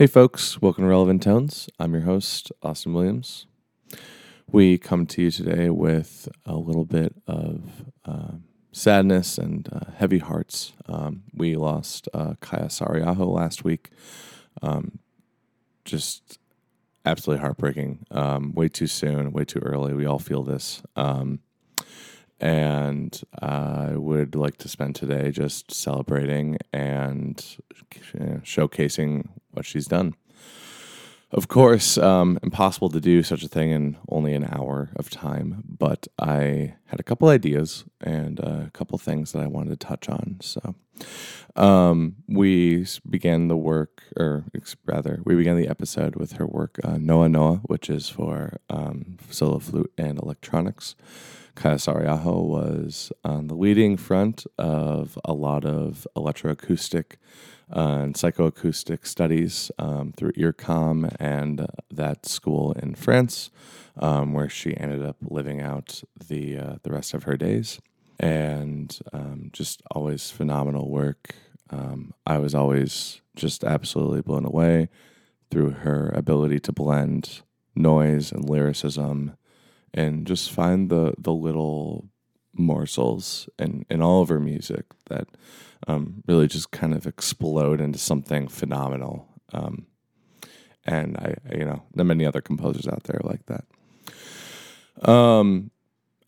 Hey, folks, welcome to Relevant Tones. I'm your host, Austin Williams. We come to you today with a little bit of uh, sadness and uh, heavy hearts. Um, we lost uh, Kaija Saariaho last week. Um, just absolutely heartbreaking. Um, way too soon, way too early. We all feel this. Um, and I would like to spend today just celebrating and showcasing what she's done. Of course, um, impossible to do such a thing in only an hour of time, but I had a couple ideas and a couple things that I wanted to touch on. So, um, we began the work, or rather, we began the episode with her work, uh, NoaNoa, which is for um, solo flute and electronics. Kaija Saariaho was on the leading front of a lot of electroacoustic uh, and psychoacoustic studies um, through IRCAM and that school in France, um, where she ended up living out the uh, the rest of her days. And um, just always phenomenal work. Um, I was always just absolutely blown away through her ability to blend noise and lyricism, and just find the the little morsels in, in all of her music that um, really just kind of explode into something phenomenal. Um, and I, you know, there are many other composers out there like that. Um,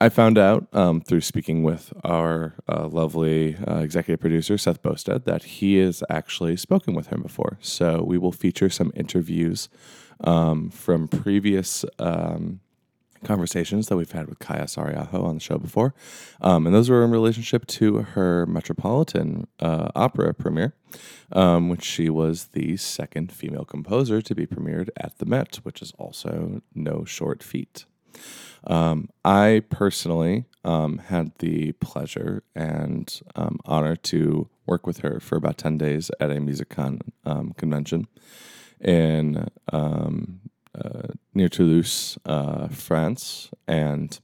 I found out um, through speaking with our uh, lovely uh, executive producer, Seth Boustead, that he has actually spoken with him before. So we will feature some interviews um, from previous um, conversations that we've had with Kaija Saariaho on the show before. Um, and those were in relationship to her Metropolitan uh, opera premiere, um, which she was the second female composer to be premiered at the Met, which is also no short feat. Um, I personally um, had the pleasure and um, honor to work with her for about 10 days at a MusicCon um, convention in near Toulouse, uh, France, and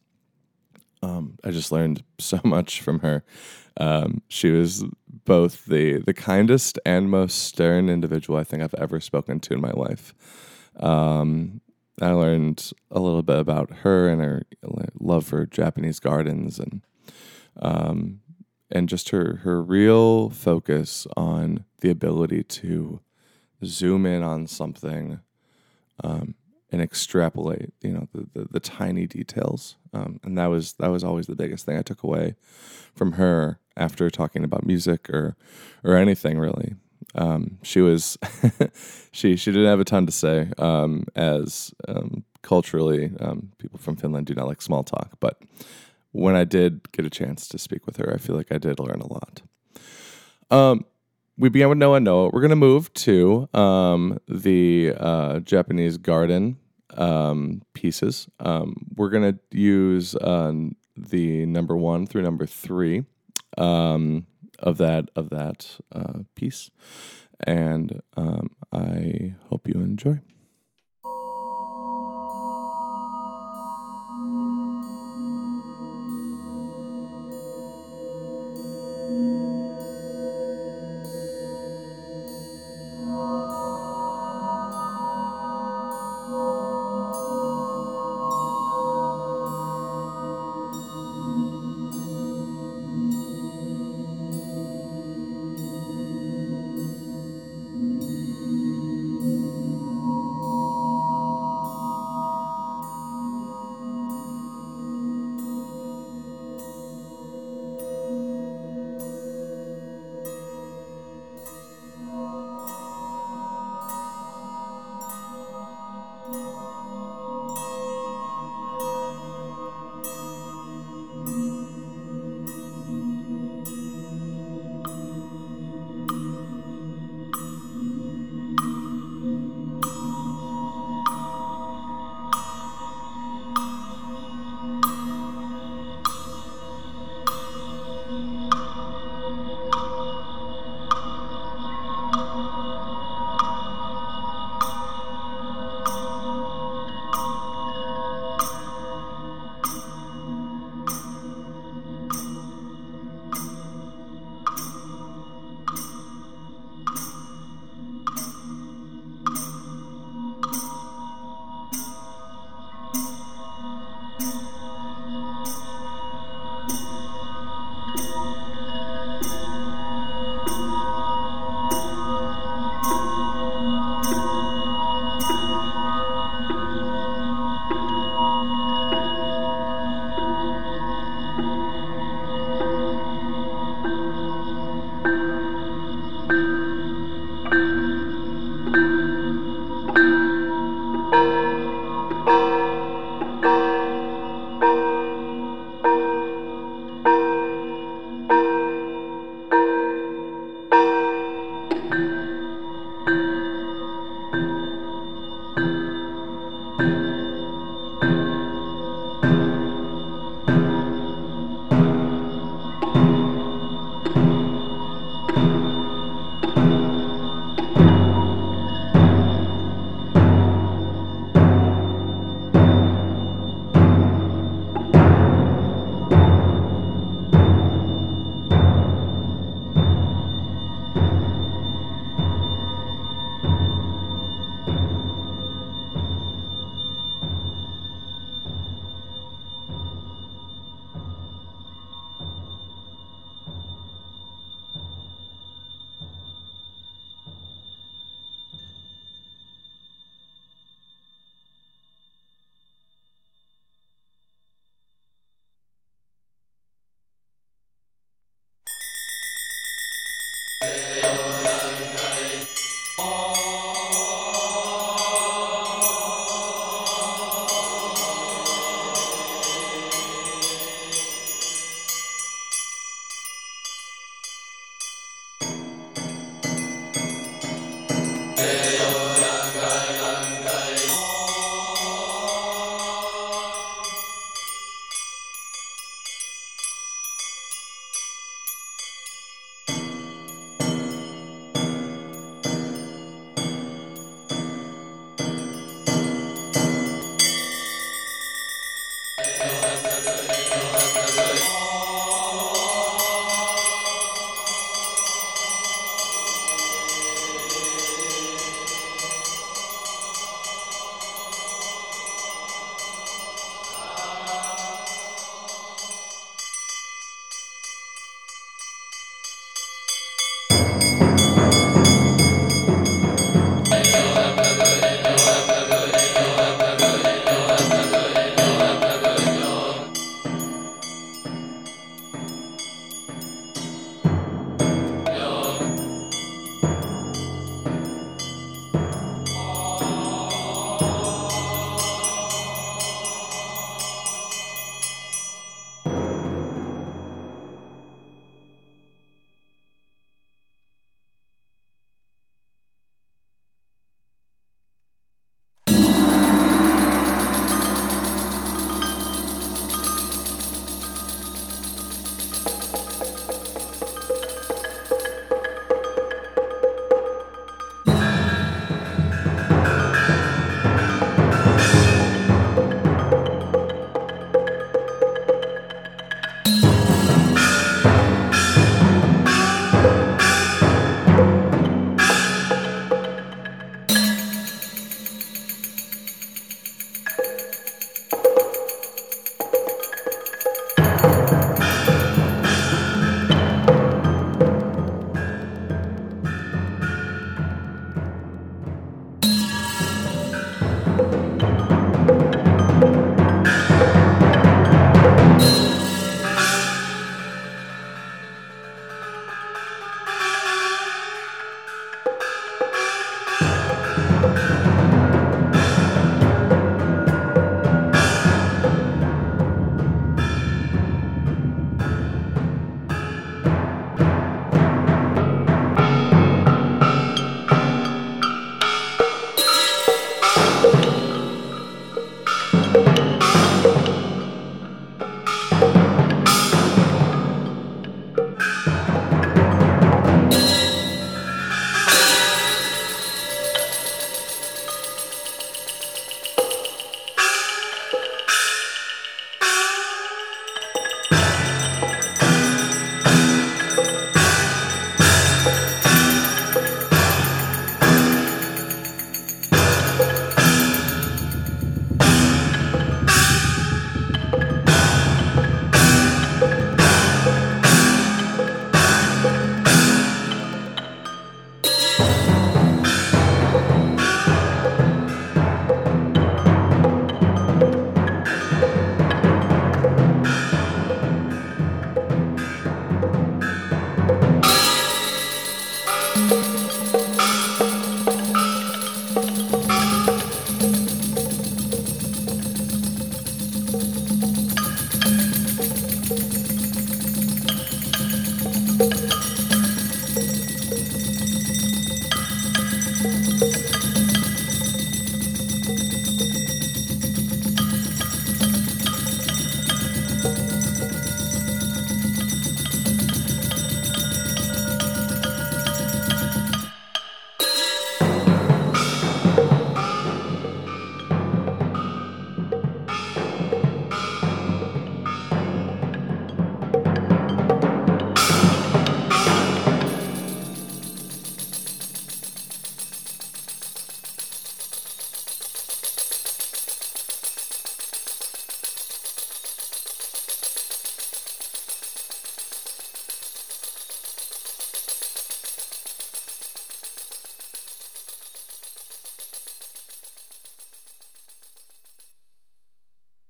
um, I just learned so much from her. Um, she was both the the kindest and most stern individual I think I've ever spoken to in my life. Um, I learned a little bit about her and her love for Japanese gardens and um, and just her her real focus on the ability to zoom in on something um, and extrapolate, you know, the, the, the tiny details. Um, and that was that was always the biggest thing I took away from her after talking about music or or anything really. Um, she was she she didn't have a ton to say um, as um, culturally um, people from Finland do not like small talk, but when I did get a chance to speak with her, I feel like I did learn a lot. Um, we began with NoaNoa. We're going to move to um, the uh, Japanese garden um, pieces. Um, we're going to use uh, the number one through number three um, of that of that uh, piece, and um, I hope you enjoy.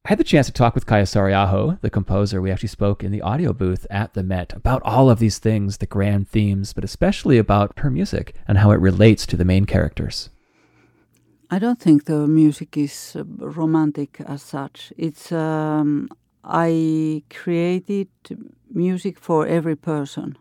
I had the chance to talk with Kaija Saariaho, the composer. We actually spoke in the audio booth at the Met about all of these things, the grand themes, but especially about her music and how it relates to the main characters. I don't think the music is uh, romantic as such. It's um, I created music for every person,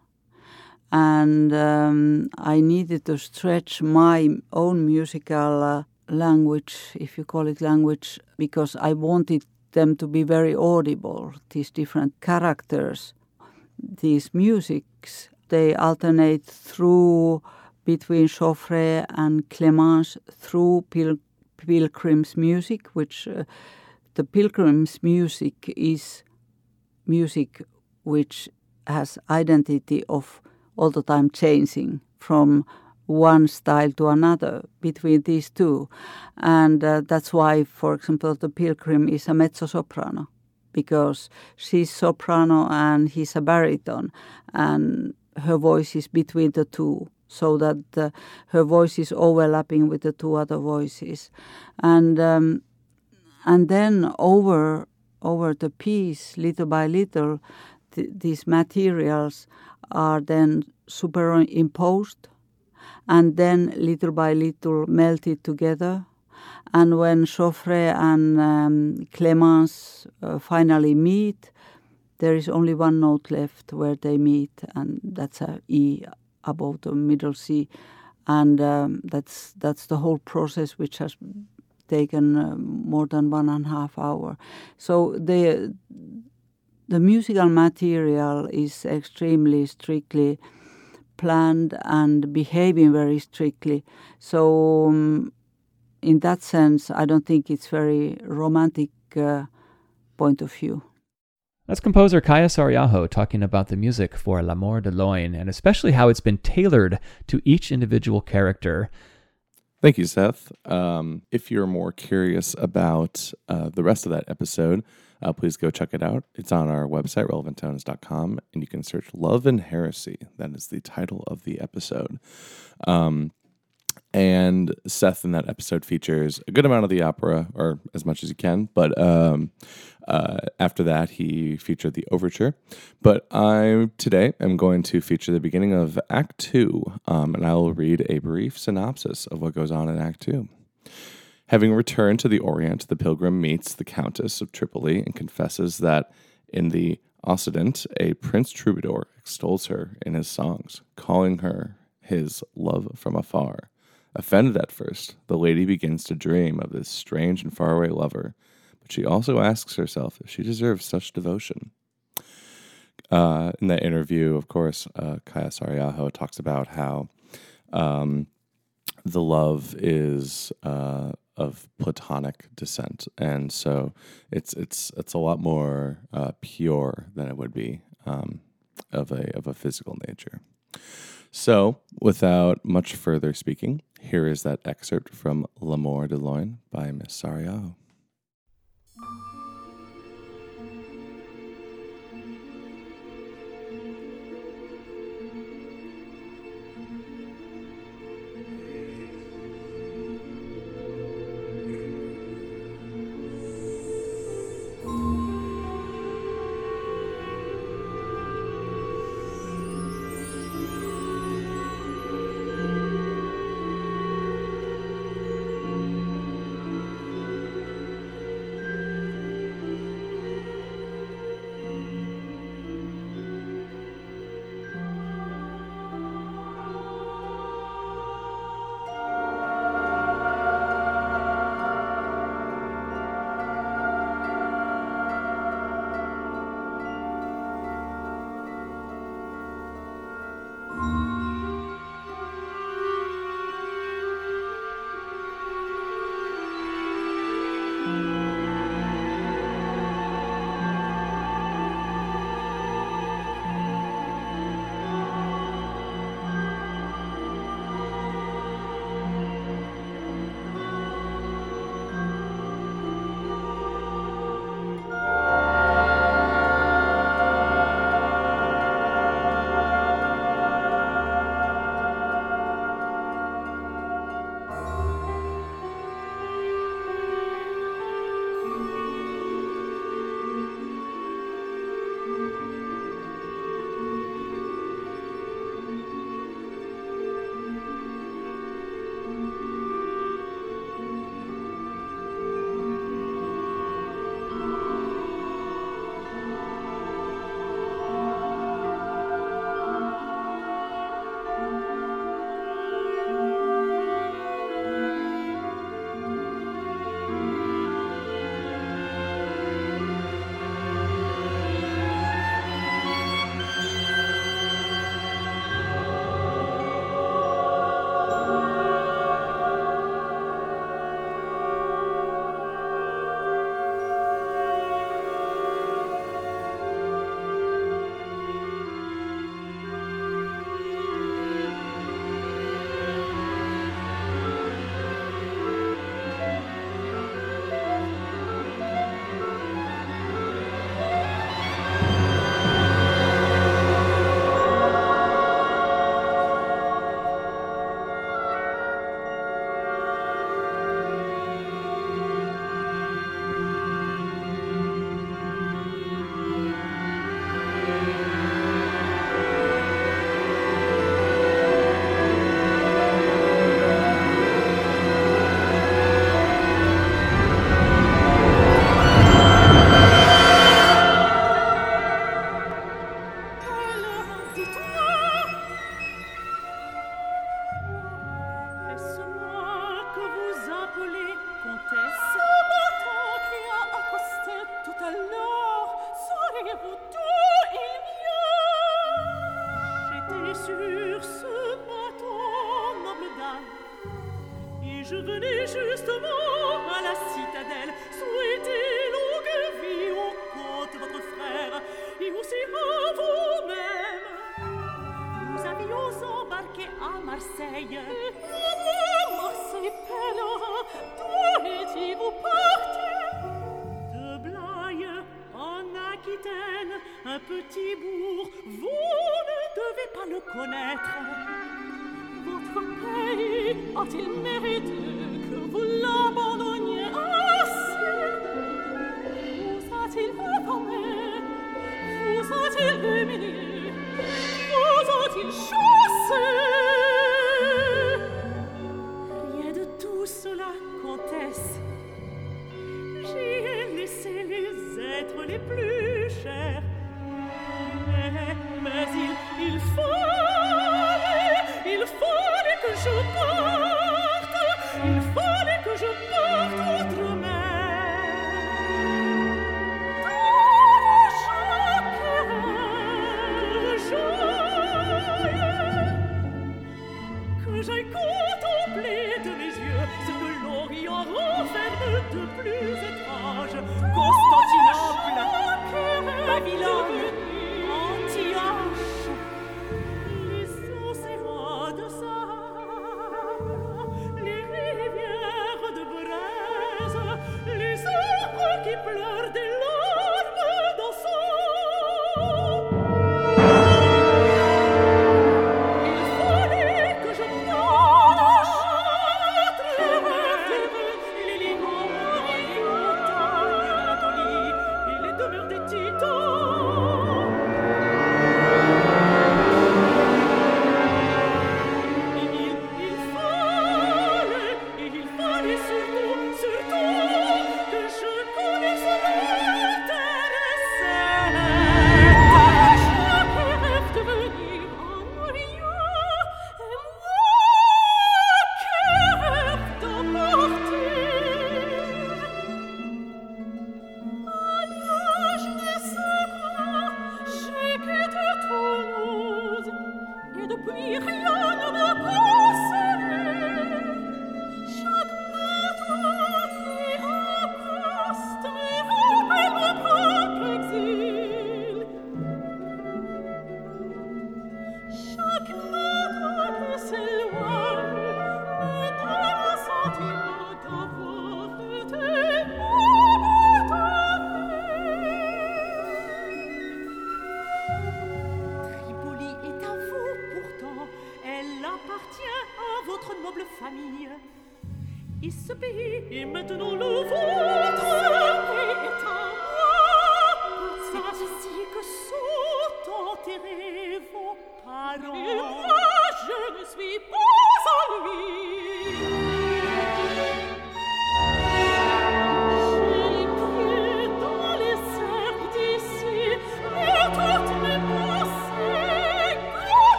and um, I needed to stretch my own musical uh, language, if you call it language, because I wanted them to be very audible, these different characters. These musics, they alternate through between Joffre and Clemence through Pil- Pilgrim's music, which uh, the Pilgrim's music is music which has identity of all the time changing from one style to another between these two. And uh, that's why, for example, the pilgrim is a mezzo soprano because she's soprano and he's a baritone, and her voice is between the two. So that uh, her voice is overlapping with the two other voices, and um, and then over over the piece, little by little, th- these materials are then superimposed and then little by little melted together. And when Joffre and um, Clemence uh, finally meet, there is only one note left where they meet, and that's a E above the middle C, and um, that's that's the whole process, which has taken uh, more than one and a half hour. So the the musical material is extremely strictly planned and behaving very strictly. So, um, in that sense, I don't think it's very romantic uh, point of view. That's composer Kaija Saariaho talking about the music for L'amour de Loin and especially how it's been tailored to each individual character. Thank you, Seth. Um, if you're more curious about uh, the rest of that episode, uh, please go check it out. It's on our website, relevanttones.com, and you can search Love and Heresy. That is the title of the episode. Um, and Seth in that episode features a good amount of the opera, or as much as he can. But um, uh, after that, he featured the overture. But I today am going to feature the beginning of Act Two, um, and I will read a brief synopsis of what goes on in Act Two. Having returned to the Orient, the pilgrim meets the Countess of Tripoli and confesses that in the Occident, a prince troubadour extols her in his songs, calling her his love from afar. Offended at first, the lady begins to dream of this strange and faraway lover, but she also asks herself if she deserves such devotion. Uh, in that interview, of course, uh, Kaija Saariaho talks about how um, the love is uh, of Platonic descent, and so it's it's it's a lot more uh, pure than it would be um, of a of a physical nature. So, without much further speaking, here is that excerpt from L'amour de Loin by Miss Saariaho.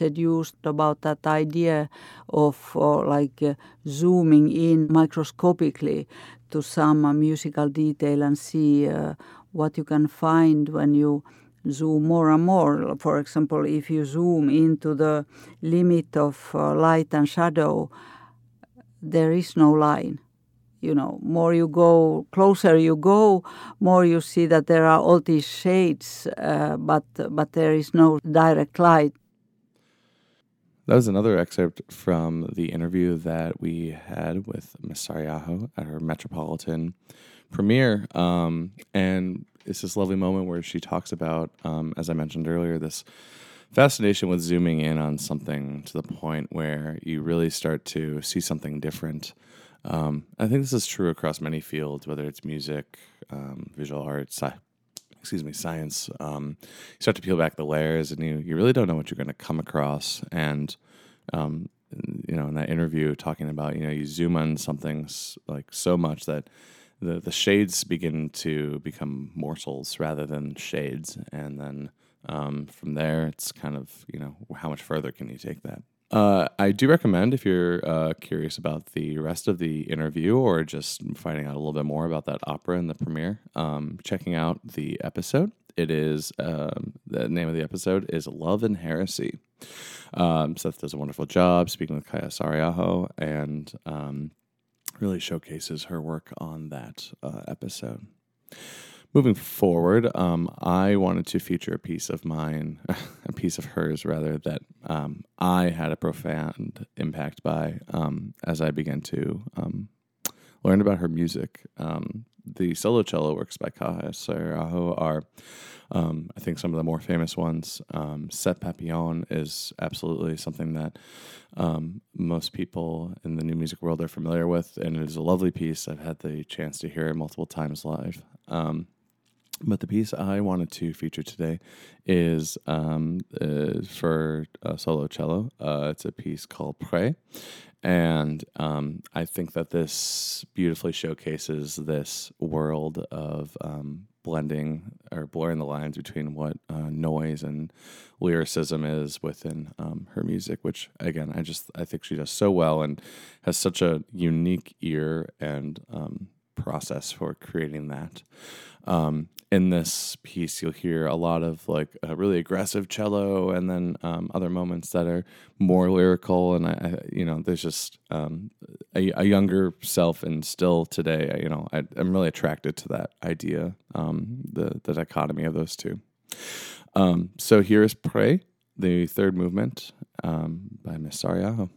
seduced about that idea of uh, like uh, zooming in microscopically to some uh, musical detail and see what you can find when you zoom more and more. For example, if you zoom into the limit of uh, light and shadow, there is no line. You know, more you go, closer you go, more you see that there are all these shades, uh, but but there is no direct light. That was another excerpt from the interview that we had with Miss Saariaho at her Metropolitan premiere. Um, and it's this lovely moment where she talks about, um, as I mentioned earlier, this fascination with zooming in on something to the point where you really start to see something different. Um, I think this is true across many fields, whether it's music, um, visual arts, excuse me, science. Um, you start to peel back the layers, and you you really don't know what you're going to come across. And um, you know, in that interview, talking about you know you zoom on something like so much that the the shades begin to become morsels rather than shades, and then um, from there, it's kind of you know how much further can you take that. Uh, I do recommend if you're uh, curious about the rest of the interview or just finding out a little bit more about that opera and the premiere, um, checking out the episode. It is um, the name of the episode is Love and Heresy. Um, Seth does a wonderful job speaking with Kaija Saariaho and um, really showcases her work on that uh, episode. Moving forward, um, I wanted to feature a piece of mine, a piece of hers rather, that um, I had a profound impact by um, as I began to um, learn about her music. Um, the solo cello works by Kaija Saariaho are, um, I think, some of the more famous ones. Sept Papillons is absolutely something that most people in the new music world are familiar with, and it is a lovely piece. I've had the chance to hear it multiple times live. Um, but the piece I wanted to feature today is um, uh, for solo cello. Uh, it's a piece called Près. And um, I think that this beautifully showcases this world of um, blending or blurring the lines between what uh, noise and lyricism is within um, her music, which again, I just I think she does so well and has such a unique ear and um, process for creating that. Um, in this piece, you'll hear a lot of like a really aggressive cello, and then um, other moments that are more lyrical. And I, I you know, there's just um, a, a, younger self, and still today, you know, I, am really attracted to that idea, um, the the dichotomy of those two. Um, so here is Près, the third movement um, by Miss Saariaho.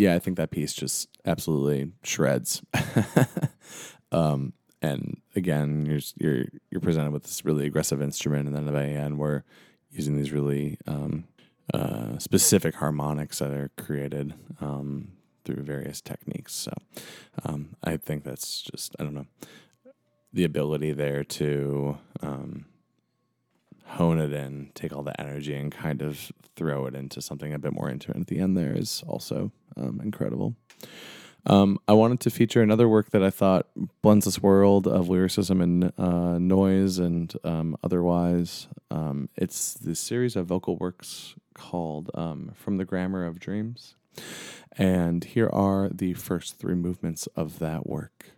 Yeah, I think that piece just absolutely shreds. um, and again, you're you're you're presented with this really aggressive instrument, and then at the end, we're using these really um, uh, specific harmonics that are created um, through various techniques. So um, I think that's just I don't know the ability there to um, hone it in, take all the energy, and kind of throw it into something a bit more intimate at the end. There is also um, incredible. Um, I wanted to feature another work that I thought blends this world of lyricism and uh, noise and um, otherwise. Um, it's the series of vocal works called um, From the Grammar of Dreams. And here are the first three movements of that work.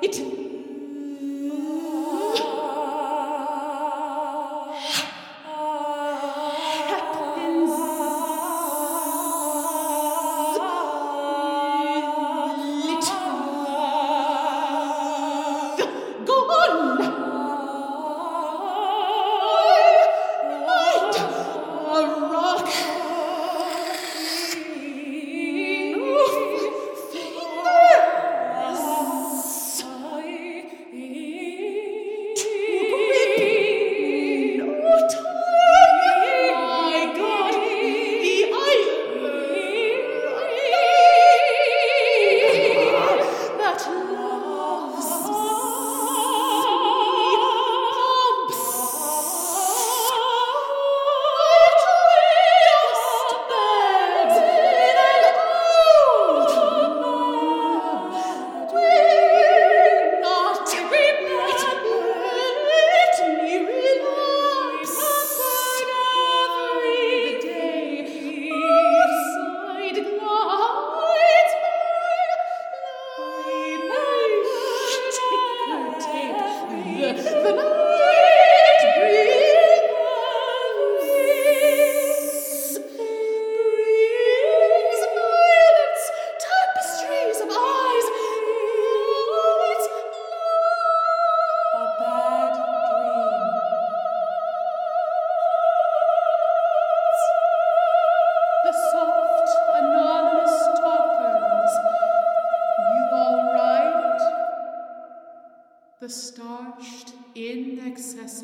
It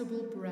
inaccessible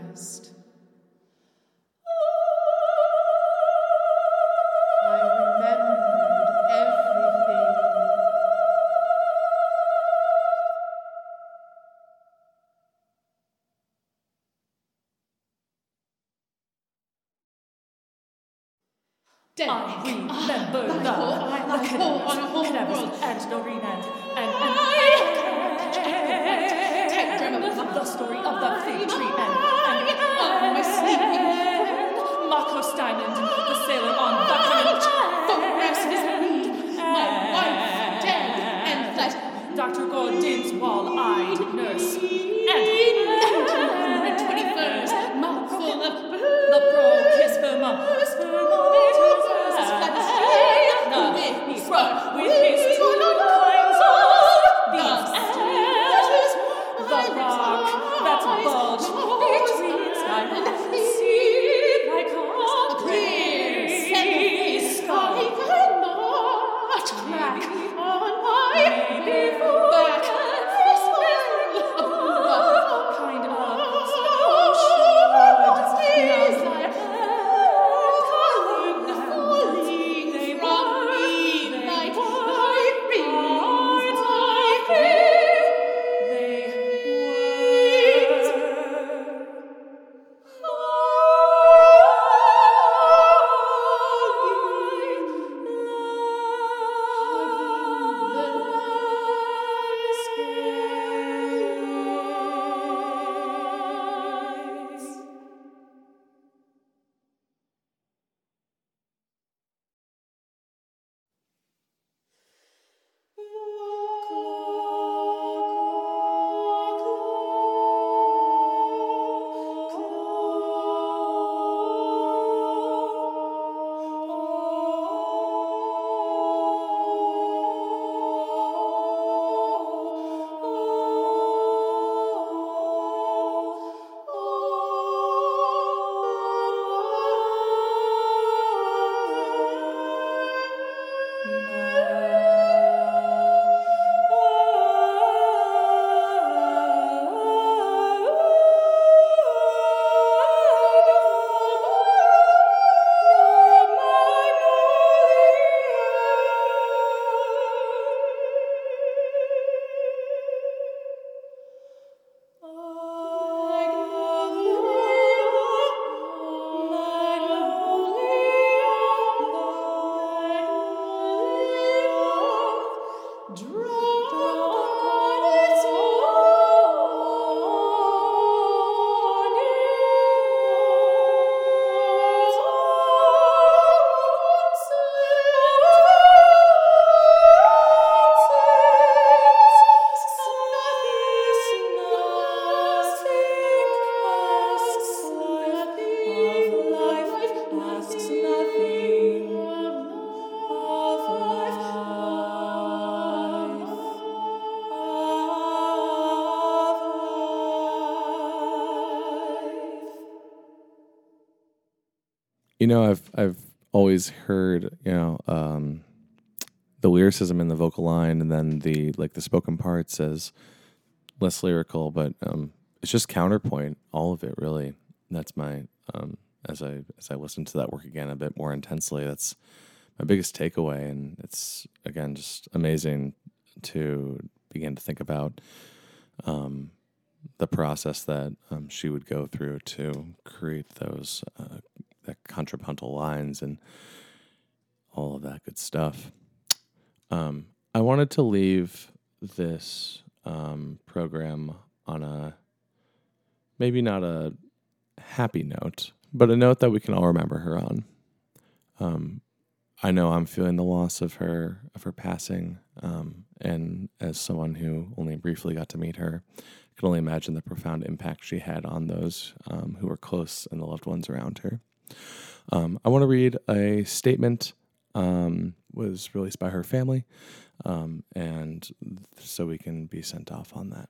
know, I've I've always heard you know um, the lyricism in the vocal line, and then the like the spoken parts as less lyrical, but um, it's just counterpoint. All of it, really. That's my um, as I as I listen to that work again a bit more intensely. That's my biggest takeaway, and it's again just amazing to begin to think about um, the process that um, she would go through to create those uh, that contrapuntal lines and all of that good stuff. Um, I wanted to leave this um, program on a maybe not a happy note, but a note that we can all remember her on. Um, I know I'm feeling the loss of her of her passing, um, and as someone who only briefly got to meet her, I can only imagine the profound impact she had on those um, who were close and the loved ones around her. Um, I want to read a statement um, was released by her family, um, and so we can be sent off on that.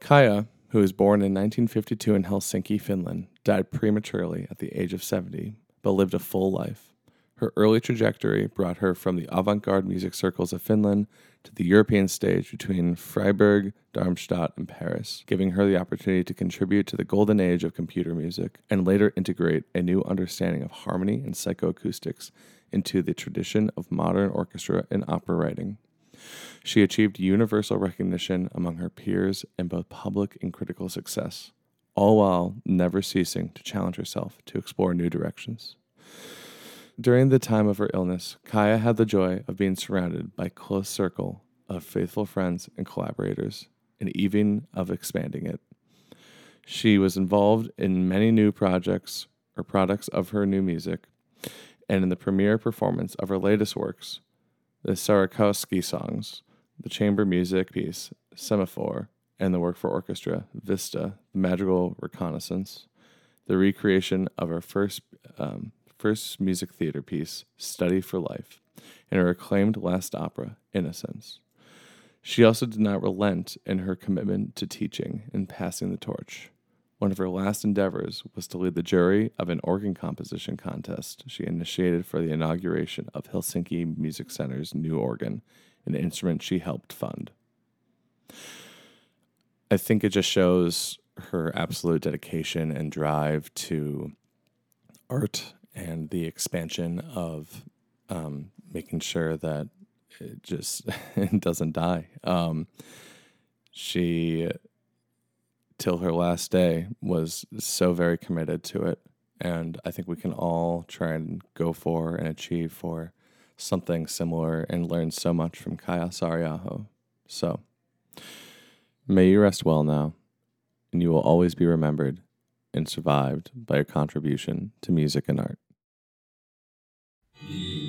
Kaija, who was born in 1952 in Helsinki, Finland, died prematurely at the age of 70, but lived a full life. Her early trajectory brought her from the avant garde music circles of Finland to the European stage between Freiburg, Darmstadt, and Paris, giving her the opportunity to contribute to the golden age of computer music and later integrate a new understanding of harmony and psychoacoustics into the tradition of modern orchestra and opera writing. She achieved universal recognition among her peers and both public and critical success, all while never ceasing to challenge herself to explore new directions. During the time of her illness, Kaija had the joy of being surrounded by a close circle of faithful friends and collaborators, and even of expanding it. She was involved in many new projects or products of her new music, and in the premiere performance of her latest works, the Saarikoski songs, the chamber music piece Semafor, and the work for orchestra Vista, the Magical Reconnaissance, the recreation of her first um, first music theater piece, Study for Life, and her acclaimed last opera, Innocence. She also did not relent in her commitment to teaching and passing the torch. One of her last endeavors was to lead the jury of an organ composition contest she initiated for the inauguration of Helsinki Music Center's new organ, an instrument she helped fund. I think it just shows her absolute dedication and drive to art and the expansion of um, making sure that it just doesn't die. Um, she, till her last day, was so very committed to it, and I think we can all try and go for and achieve for something similar and learn so much from Kaija Saariaho. So, may you rest well now, and you will always be remembered and survived by your contribution to music and art. Yeah.